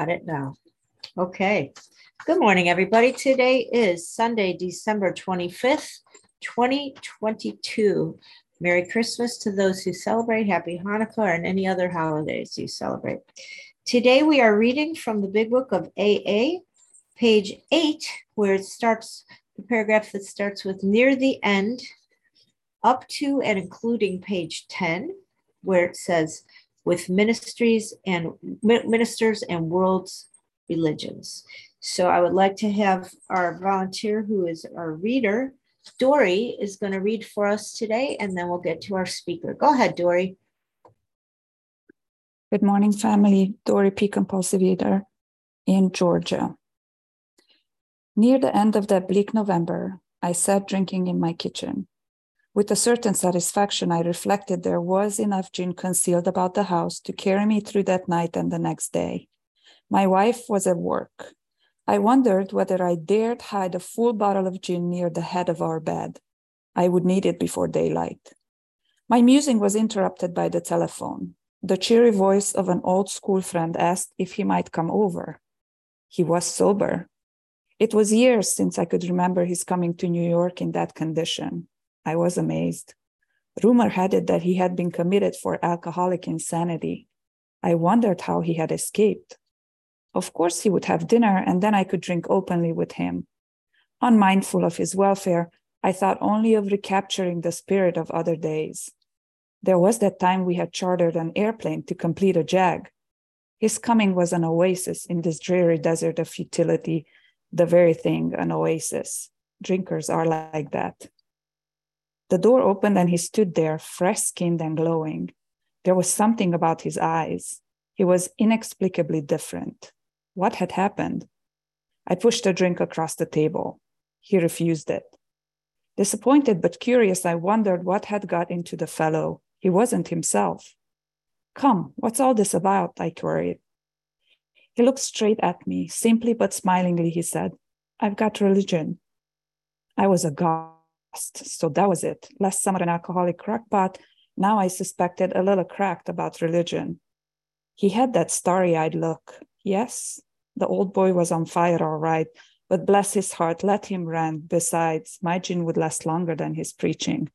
Got it now. Okay. Good morning, everybody. Today is Sunday, December 25th, 2022. Merry Christmas to those who celebrate, Happy Hanukkah, and any other holidays you celebrate. Today we are reading from the Big Book of AA, page 8, where it starts the paragraph that starts with near the end, up to and including page 10, where it says, with ministries and ministers and world's religions. So I would like to have our volunteer, who is our reader, Dory, is going to read for us today, and then we'll get to our speaker. Go ahead, Dory. Good morning, family. Dory P. Compulsive Eater in Georgia. Near the end of that bleak November, I sat drinking in my kitchen. With a certain satisfaction, I reflected there was enough gin concealed about the house to carry me through that night and the next day. My wife was at work. I wondered whether I dared hide a full bottle of gin near the head of our bed. I would need it before daylight. My musing was interrupted by the telephone. The cheery voice of an old school friend asked if he might come over. He was sober. It was years since I could remember his coming to New York in that condition. I was amazed. Rumor had it that he had been committed for alcoholic insanity. I wondered how he had escaped. Of course, he would have dinner, and then I could drink openly with him. Unmindful of his welfare, I thought only of recapturing the spirit of other days. There was that time we had chartered an airplane to complete a jag. His coming was an oasis in this dreary desert of futility, the very thing, an oasis. Drinkers are like that. The door opened and he stood there, fresh skinned and glowing. There was something about his eyes. He was inexplicably different. What had happened? I pushed a drink across the table. He refused it. Disappointed but curious, I wondered what had got into the fellow. He wasn't himself. Come, what's all this about? I queried. He looked straight at me. Simply but smilingly, he said, I've got religion. I was aghast. So that was it. Last summer, an alcoholic crackpot. Now I suspected a little cracked about religion. He had that starry eyed look. Yes, the old boy was on fire, all right, but bless his heart, let him rant. Besides, my gin would last longer than his preaching.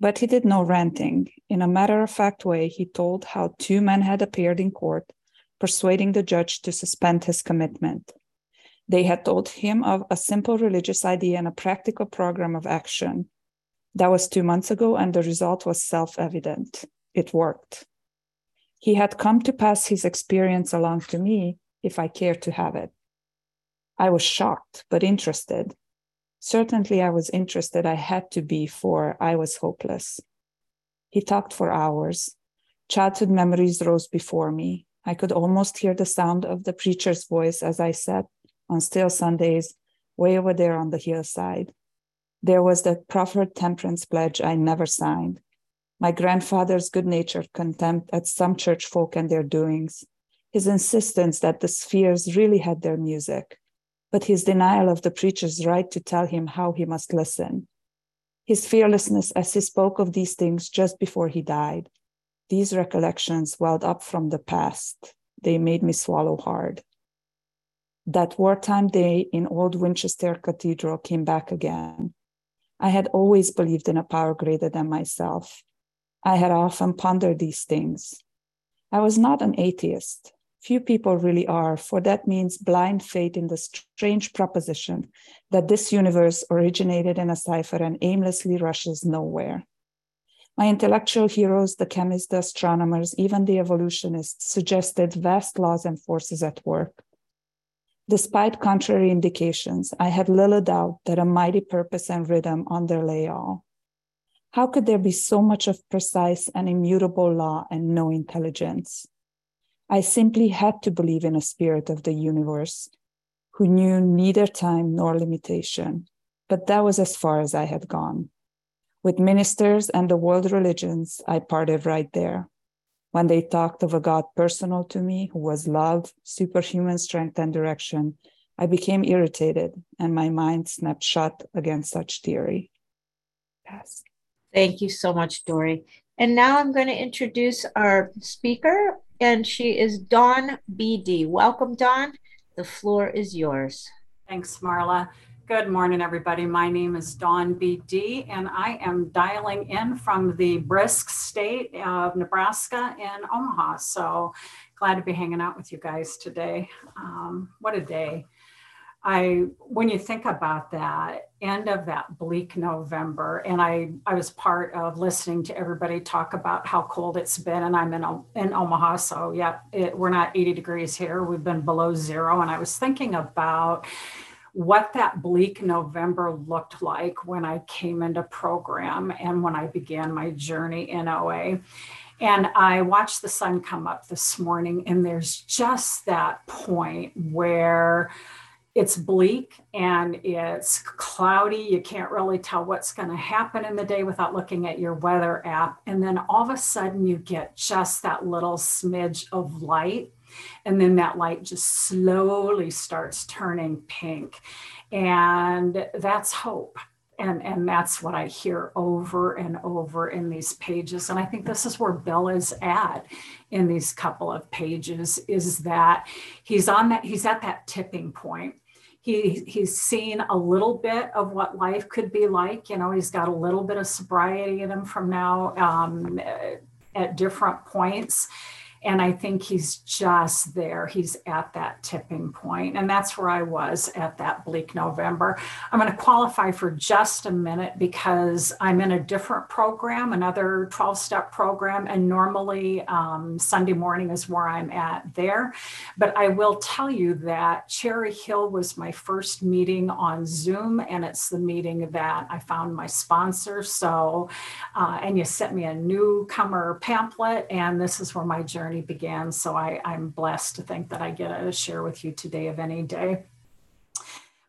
But he did no ranting. In a matter of fact way, he told how two men had appeared in court, persuading the judge to suspend his commitment. They had told him of a simple religious idea and a practical program of action. That was two months ago, and the result was self evident. It worked. He had come to pass his experience along to me if I cared to have it. I was shocked, but interested. Certainly, I was interested. I had to be, for I was hopeless. He talked for hours. Childhood memories rose before me. I could almost hear the sound of the preacher's voice as I sat on still Sundays, way over there on the hillside. There was that proffered temperance pledge I never signed. My grandfather's good natured contempt at some church folk and their doings, his insistence that the spheres really had their music, but his denial of the preacher's right to tell him how he must listen. His fearlessness as he spoke of these things just before he died. These recollections welled up from the past. They made me swallow hard that wartime day in Old Winchester Cathedral came back again. I had always believed in a power greater than myself. I had often pondered these things. I was not an atheist. Few people really are, for that means blind faith in the strange proposition that this universe originated in a cipher and aimlessly rushes nowhere. My intellectual heroes, the chemists, the astronomers, even the evolutionists, suggested vast laws and forces at work. Despite contrary indications, I had little doubt that a mighty purpose and rhythm underlay all. How could there be so much of precise and immutable law and no intelligence? I simply had to believe in a spirit of the universe who knew neither time nor limitation, but that was as far as I had gone. With ministers and the world religions, I parted right there when they talked of a God personal to me who was love, superhuman strength, and direction, I became irritated and my mind snapped shut against such theory. Yes. Thank you so much, Dory. And now I'm going to introduce our speaker, and she is Dawn BD. Welcome, Dawn. The floor is yours. Thanks, Marla. Good morning, everybody. My name is Dawn BD, and I am dialing in from the brisk state of Nebraska in Omaha. So glad to be hanging out with you guys today. Um, what a day. I, when you think about that end of that bleak November, and I, I was part of listening to everybody talk about how cold it's been, and I'm in in Omaha, so yeah, it, we're not 80 degrees here. We've been below zero, and I was thinking about what that bleak November looked like when I came into program and when I began my journey in OA. And I watched the sun come up this morning, and there's just that point where it's bleak and it's cloudy. You can't really tell what's going to happen in the day without looking at your weather app. And then all of a sudden, you get just that little smidge of light. And then that light just slowly starts turning pink. And that's hope. And and that's what i hear over and over in these pages. And i think this is where bill is at in these couple of pages is that he's on that he's at that tipping point. He he's seen a little bit of what life could be like. You know he's got a little bit of sobriety in him from now um, at different points and I think he's just there. He's at that tipping point. And that's where I was at that bleak November. I'm going to qualify for just a minute because I'm in a different program, another 12 step program. And normally um, Sunday morning is where I'm at there. But I will tell you that Cherry Hill was my first meeting on Zoom. And it's the meeting that I found my sponsor. So, uh, and you sent me a newcomer pamphlet. And this is where my journey began. So I, I'm blessed to think that I get to share with you today of any day.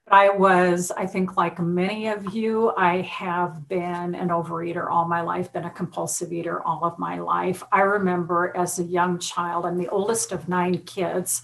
But I was, I think, like many of you, I have been an overeater all my life, been a compulsive eater all of my life. I remember as a young child, I'm the oldest of nine kids.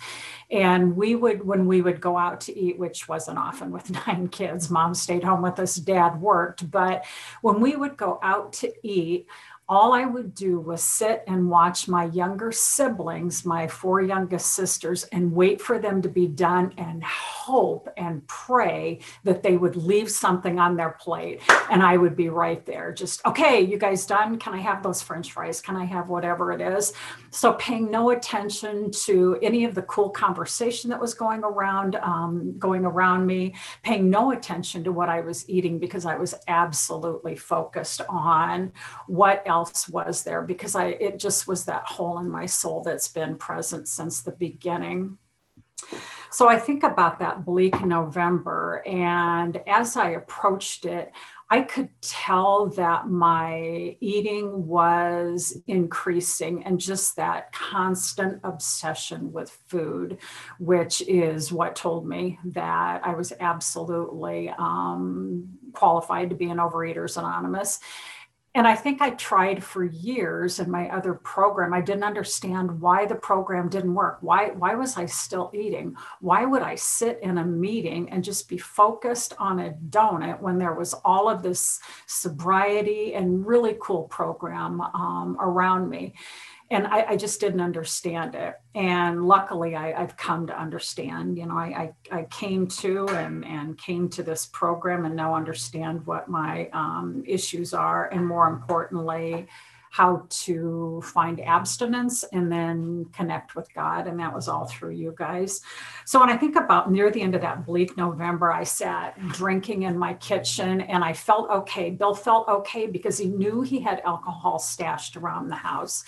And we would, when we would go out to eat, which wasn't often with nine kids, mom stayed home with us, dad worked. But when we would go out to eat, all I would do was sit and watch my younger siblings, my four youngest sisters, and wait for them to be done and hope and pray that they would leave something on their plate. And I would be right there, just, okay, you guys done? Can I have those french fries? Can I have whatever it is? So, paying no attention to any of the cool conversation that was going around, um, going around me, paying no attention to what I was eating because I was absolutely focused on what else else was there because I it just was that hole in my soul that's been present since the beginning. So I think about that bleak November and as I approached it, I could tell that my eating was increasing and just that constant obsession with food, which is what told me that I was absolutely um, qualified to be an Overeaters Anonymous and I think I tried for years in my other program. I didn't understand why the program didn't work. Why, why was I still eating? Why would I sit in a meeting and just be focused on a donut when there was all of this sobriety and really cool program um, around me? And I, I, just didn't understand it. And luckily, I, have come to understand. You know, I, I, I, came to and, and came to this program and now understand what my um, issues are, and more importantly, how to find abstinence and then connect with God. And that was all through you guys. So when I think about near the end of that bleak November, I sat drinking in my kitchen and I felt okay. Bill felt okay because he knew he had alcohol stashed around the house.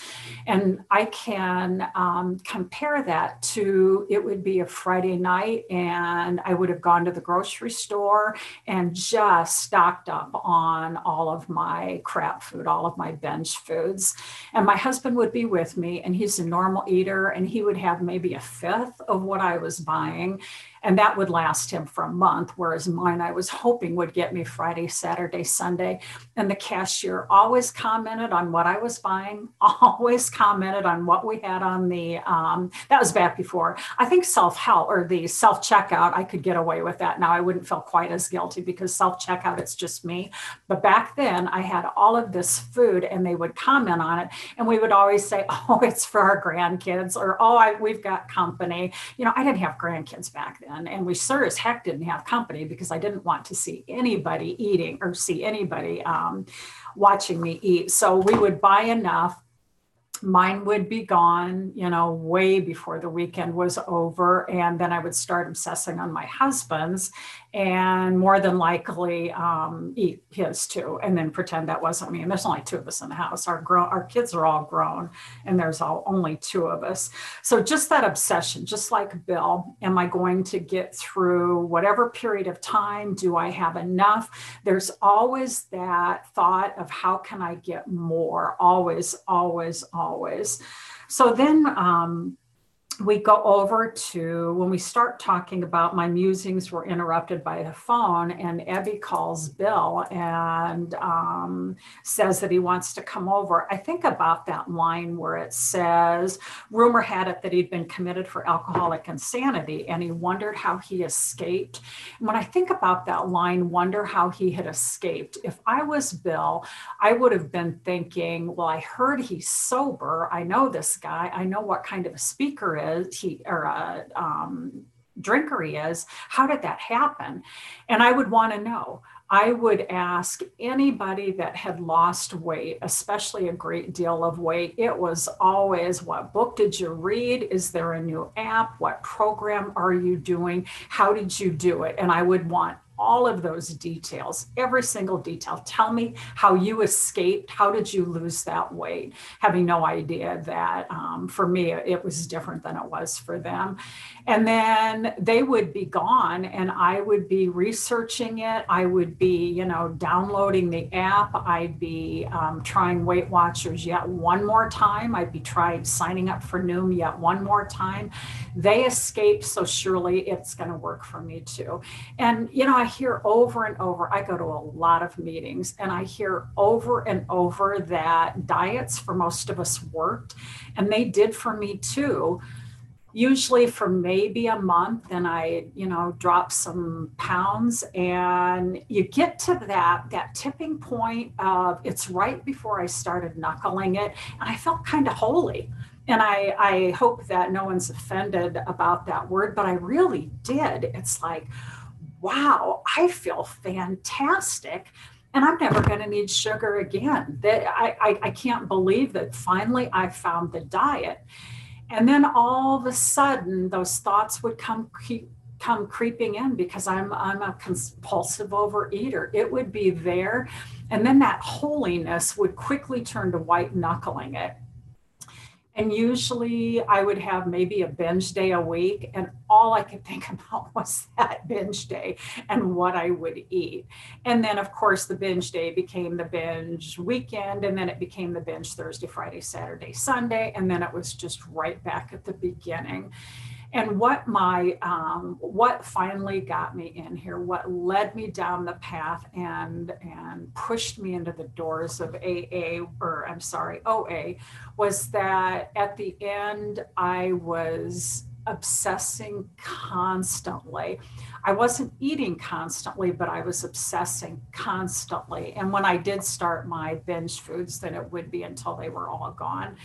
And I can um, compare that to it would be a Friday night and I would have gone to the grocery store and just stocked up on all of my crap food, all of my binge food foods. And my husband would be with me, and he's a normal eater, and he would have maybe a fifth of what I was buying and that would last him for a month whereas mine i was hoping would get me friday saturday sunday and the cashier always commented on what i was buying always commented on what we had on the um, that was back before i think self-help or the self-checkout i could get away with that now i wouldn't feel quite as guilty because self-checkout it's just me but back then i had all of this food and they would comment on it. And we would always say, oh, it's for our grandkids, or oh, I, we've got company. You know, I didn't have grandkids back then. And we sure as heck didn't have company because I didn't want to see anybody eating or see anybody um, watching me eat. So we would buy enough mine would be gone, you know, way before the weekend was over. And then I would start obsessing on my husband's and more than likely um, eat his too, and then pretend that wasn't me. And there's only two of us in the house. Our grown, our kids are all grown, and there's all, only two of us. So just that obsession, just like Bill, am I going to get through whatever period of time? Do I have enough? There's always that thought of how can I get more? Always, always, always. So then um, we go over to when we start talking about my musings were interrupted by the phone and Ebby calls Bill and um, says that he wants to come over. I think about that line where it says, rumor had it that he'd been committed for alcoholic insanity and he wondered how he escaped. When I think about that line, wonder how he had escaped, if I was Bill, I would have been thinking, well, I heard he's sober. I know this guy. I know what kind of a speaker is he or a um, drinker he is how did that happen? And i would want to know. I would ask anybody that had lost weight especially a great deal of weight it was always what book did you read? Is there a new app? What program are you doing? How did you do it? And i would want all of those details, every single detail. Tell me how you escaped. How did you lose that weight? Having no idea that um, for me, it was different than it was for them. And then they would be gone, and I would be researching it. I would be, you know, downloading the app. I'd be um, trying Weight Watchers yet one more time. I'd be trying signing up for Noom yet one more time. They escaped, so surely it's going to work for me too. And, you know, I hear over and over, I go to a lot of meetings and I hear over and over that diets for most of us worked. And they did for me too. Usually for maybe a month, and I, you know, drop some pounds, and you get to that that tipping point of it's right before I started knuckling it, and I felt kind of holy and I, I hope that no one's offended about that word, but I really did. It's like, wow, I feel fantastic. And I'm never going to need sugar again. That I, I, I can't believe that finally I found the diet. And then all of a sudden, those thoughts would come keep, come creeping in because I'm I'm a compulsive overeater. It would be there, and then that holiness would quickly turn to white knuckling it. And usually I would have maybe a binge day a week, and all I could think about was that binge day and what I would eat. And then, of course, the binge day became the binge weekend, and then it became the binge Thursday, Friday, Saturday, Sunday, and then it was just right back at the beginning and what my um, what finally got me in here what led me down the path and and pushed me into the doors of aa or i'm sorry oa was that at the end i was obsessing constantly. I wasn't eating constantly, but I was obsessing constantly. And when I did start my binge foods, then it would be until they were all gone.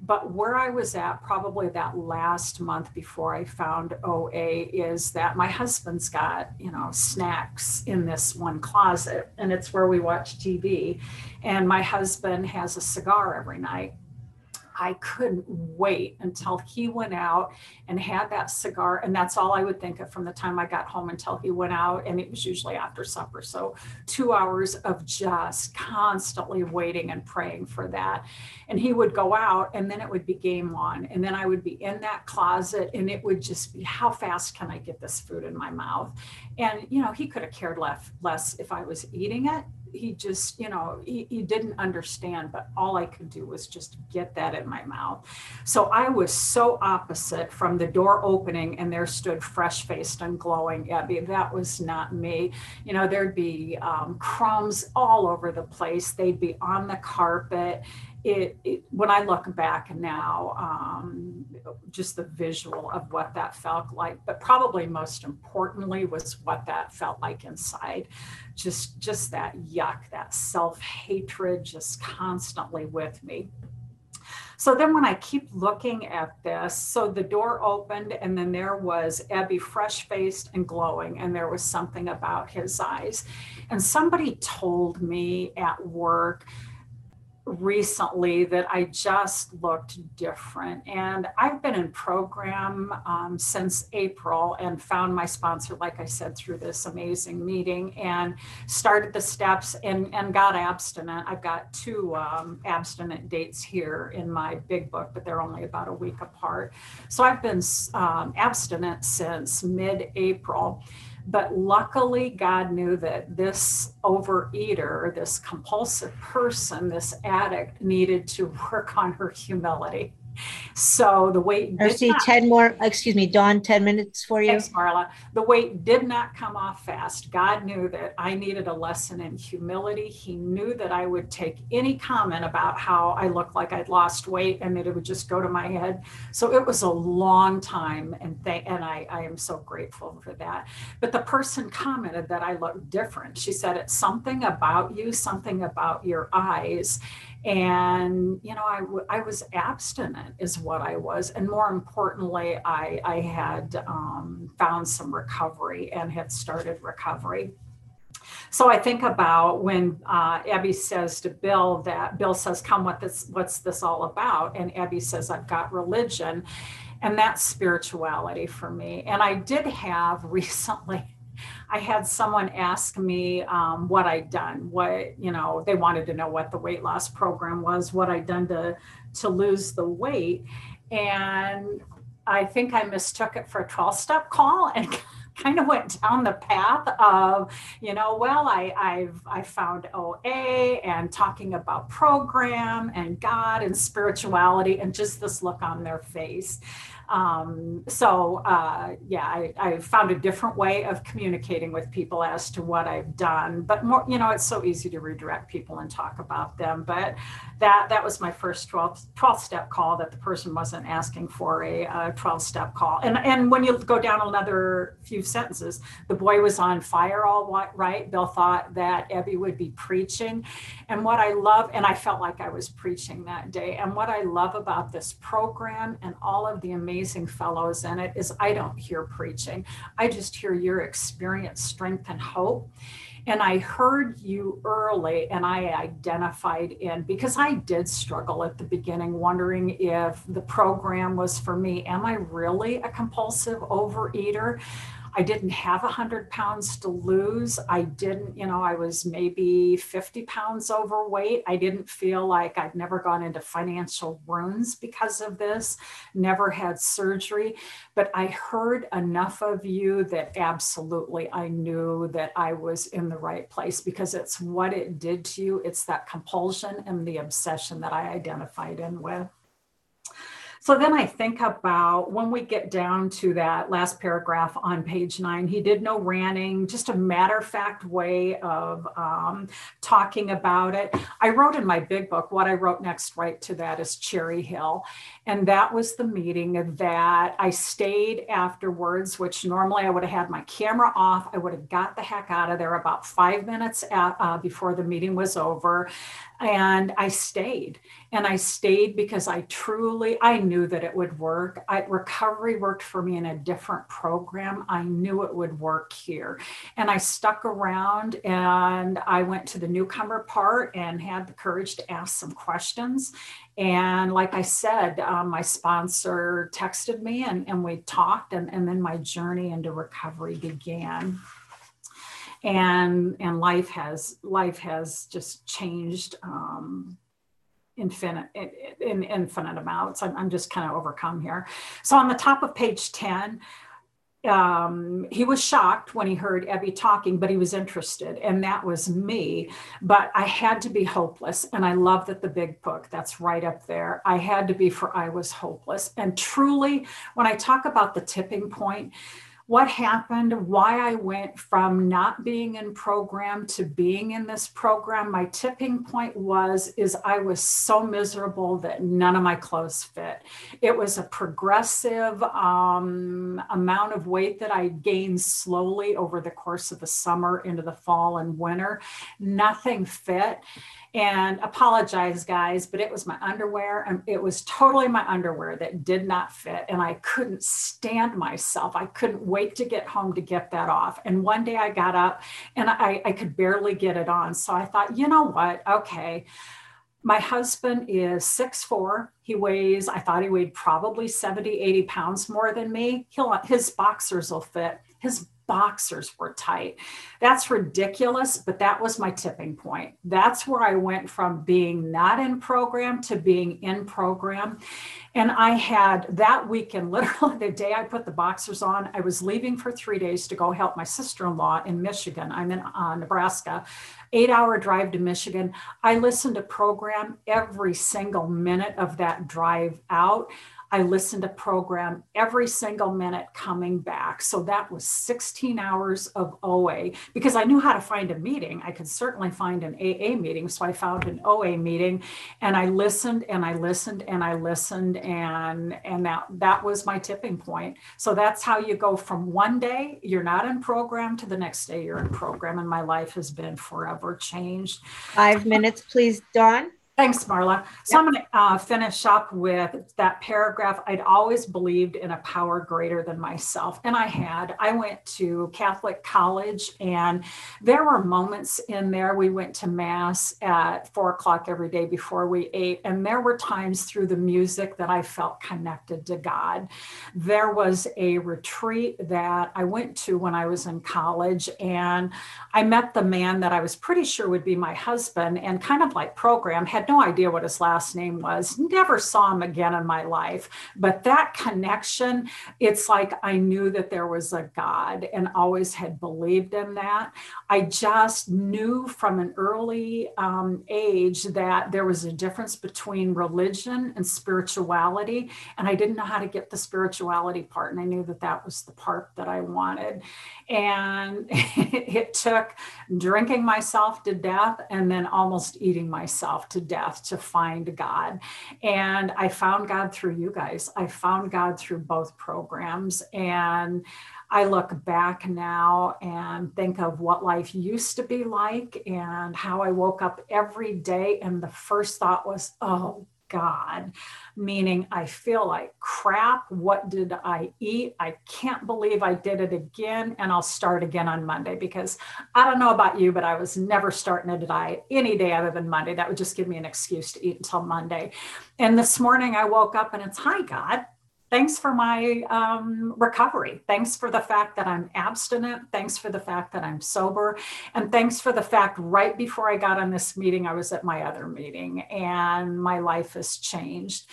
But where I was at probably that last month before I found OA is that my husband's got, you know, snacks in this one closet, and it's where we watch TV. And my husband has a cigar every night I couldn't wait until he went out and had that cigar. And that's all I would think of from the time I got home until he went out. And it was usually after supper. So, two hours of just constantly waiting and praying for that. And he would go out, and then it would be game on. And then I would be in that closet, and it would just be, how fast can I get this food in my mouth? And, you know, he could have cared less, less if I was eating it he just you know he, he didn't understand but all i could do was just get that in my mouth. So i was so opposite from the door opening and there stood fresh faced and glowing ebby that was not me. You know there'd be um, crumbs all over the place. They'd be on the carpet it, it, when I look back now, um, just the visual of what that felt like but probably most importantly was what that felt like inside just just that yuck that self-hatred just constantly with me so then when I keep looking at this, so the door opened and then there was Ebby fresh faced and glowing, and there was something about his eyes. And somebody told me at work recently that I just looked different. And I've been in program um, since April and found my sponsor, like I said, through this amazing meeting and started the steps and, and got abstinent. I've got two um, abstinent dates here in my big book, but they're only about a week apart. So I've been um, abstinent since mid April. But luckily, God knew that this overeater, this compulsive person, this addict needed to work on her humility. So the weight. I see not, 10 more, excuse me, Dawn, 10 minutes for you. Thanks, Marla. The weight did not come off fast. God knew that I needed a lesson in humility. He knew that I would take any comment about how I looked like I'd lost weight and that it would just go to my head. So it was a long time. And, th- and I, I am so grateful for that. But the person commented that I looked different. She said, It's something about you, something about your eyes and you know I, w- I was abstinent is what i was and more importantly i, I had um, found some recovery and had started recovery so I think about when uh, Ebby says to Bill that Bill says, "Come, what this? What's this all about?" And Ebby says, "I've got religion," and that's spirituality for me. And I did have recently I had someone ask me um, what I'd done, what, you know, they wanted to know what the weight loss program was, what I'd done to, to lose the weight. And I think I mistook it for a 12 step call and kind of went down the path of, you know, well, I, I've I found OA and talking about program and God and spirituality and just this look on their face. Um, so uh, yeah, I, I, found a different way of communicating with people as to what I've done. But more, you know, it's so easy to redirect people and talk about them. But that that was my first 12, 12 step call that the person wasn't asking for a, a 12 step call. And and when you go down another few sentences, the boy was on fire all right. Bill thought that Ebby would be preaching. And what I love, and I felt like I was preaching that day. And what I love about this program and all of the amazing fellows in it is I don't hear preaching. I just hear your experience, strength, and hope. And I heard you early and I identified in because I did struggle at the beginning, wondering if the program was for me. Am I really a compulsive overeater? I didn't have 100 pounds to lose. I didn't, you know, I was maybe 50 pounds overweight. I didn't feel like I'd never gone into financial ruins because of this, never had surgery. But I heard enough of you that absolutely I knew that I was in the right place because it's what it did to you. It's that compulsion and the obsession that I identified in with. So then I think about when we get down to that last paragraph on page nine, he did no ranting, just a matter of fact way of um, talking about it. I wrote in my big book, what I wrote next right to that is Cherry Hill. And that was the meeting that I stayed afterwards, which normally I would have had my camera off. I would have got the heck out of there about five minutes at, uh, before the meeting was over and I stayed. And I stayed because I truly I knew that it would work. I, recovery worked for me in a different program. I knew it would work here, and I stuck around. And I went to the newcomer part and had the courage to ask some questions. And like I said, um, my sponsor texted me and, and we talked, and, and then my journey into recovery began and and life has life has just changed um, infinite in, in infinite amounts. I'm, I'm just kind of overcome here. So on the top of page 10, um, he was shocked when he heard Ebby talking, but he was interested, and that was me. But I had to be hopeless, and I love that the big book that's right up there. I had to be, for I was hopeless. And truly, when I talk about the tipping point, what happened, why I went from not being in program to being in this program. My tipping point was is I was so miserable that none of my clothes fit. It was a progressive um, amount of weight that I gained slowly over the course of the summer into the fall and winter. Nothing fit and apologize guys but it was my underwear and it was totally my underwear that did not fit and i couldn't stand myself i couldn't wait to get home to get that off and one day i got up and i, I could barely get it on so i thought you know what okay my husband is six four. He weighs, I thought he weighed probably 70, 80 pounds more than me. He'll, his boxers will fit. His boxers were tight. That's ridiculous, but that was my tipping point. That's where I went from being not in program to being in program. And I had that weekend, literally the day I put the boxers on, I was leaving for three days to go help my sister in law in Michigan. I'm in uh, Nebraska, eight hour drive to Michigan. I listened to program every single minute of that drive out. I listened to program every single minute coming back. So that was 16 hours of OA because I knew how to find a meeting. I could certainly find an AA meeting. So I found an OA meeting and I listened and I listened and I listened and and that that was my tipping point. So that's how you go from one day you're not in program to the next day you're in program and my life has been forever changed. 5 minutes please Dawn. Thanks, Marla. So yep. I'm going to uh, finish up with that paragraph. I'd always believed in a power greater than myself, and I had. I went to Catholic college, and there were moments in there. We went to Mass at four o'clock every day before we ate, and there were times through the music that I felt connected to God. There was a retreat that I went to when I was in college, and I met the man that I was pretty sure would be my husband, and kind of like program had no idea what his last name was, never saw him again in my life. But that connection, it's like I knew that there was a God and always had believed in that. I just knew from an early um, age that there was a difference between religion and spirituality. And I didn't know how to get the spirituality part. And I knew that that was the part that I wanted. And it took drinking myself to death and then almost eating myself to death to find God. And I found God through you guys. I found God through both programs. And I look back now and think of what life used to be like and how I woke up every day. And the first thought was, oh, God, meaning I feel like crap. What did I eat? I can't believe I did it again. And I'll start again on Monday because I don't know about you, but I was never starting a diet any day other than Monday. That would just give me an excuse to eat until Monday. And this morning I woke up and it's, hi, God thanks for my um, recovery. Thanks for the fact that I'm abstinent. Thanks for the fact that I'm sober. And thanks for the fact right before I got on this meeting, I was at my other meeting and my life has changed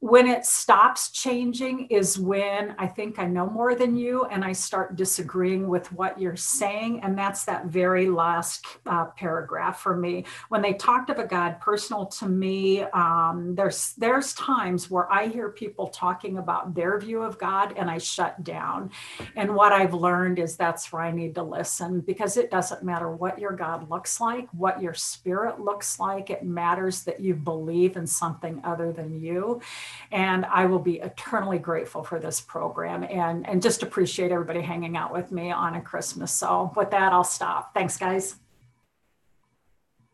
when it stops changing is when I think I know more than you and I start disagreeing with what you're saying. And that's that very last uh, paragraph for me. When they talked of a God personal to me, um, there's there's times where I hear people talking about their view of God and I shut down. And what I've learned is that's where I need to listen because it doesn't matter what your God looks like, what your spirit looks like. It matters that you believe in something other than you. And I will be eternally grateful for this program and, and just appreciate everybody hanging out with me on a Christmas. So with that, I'll stop. Thanks, guys.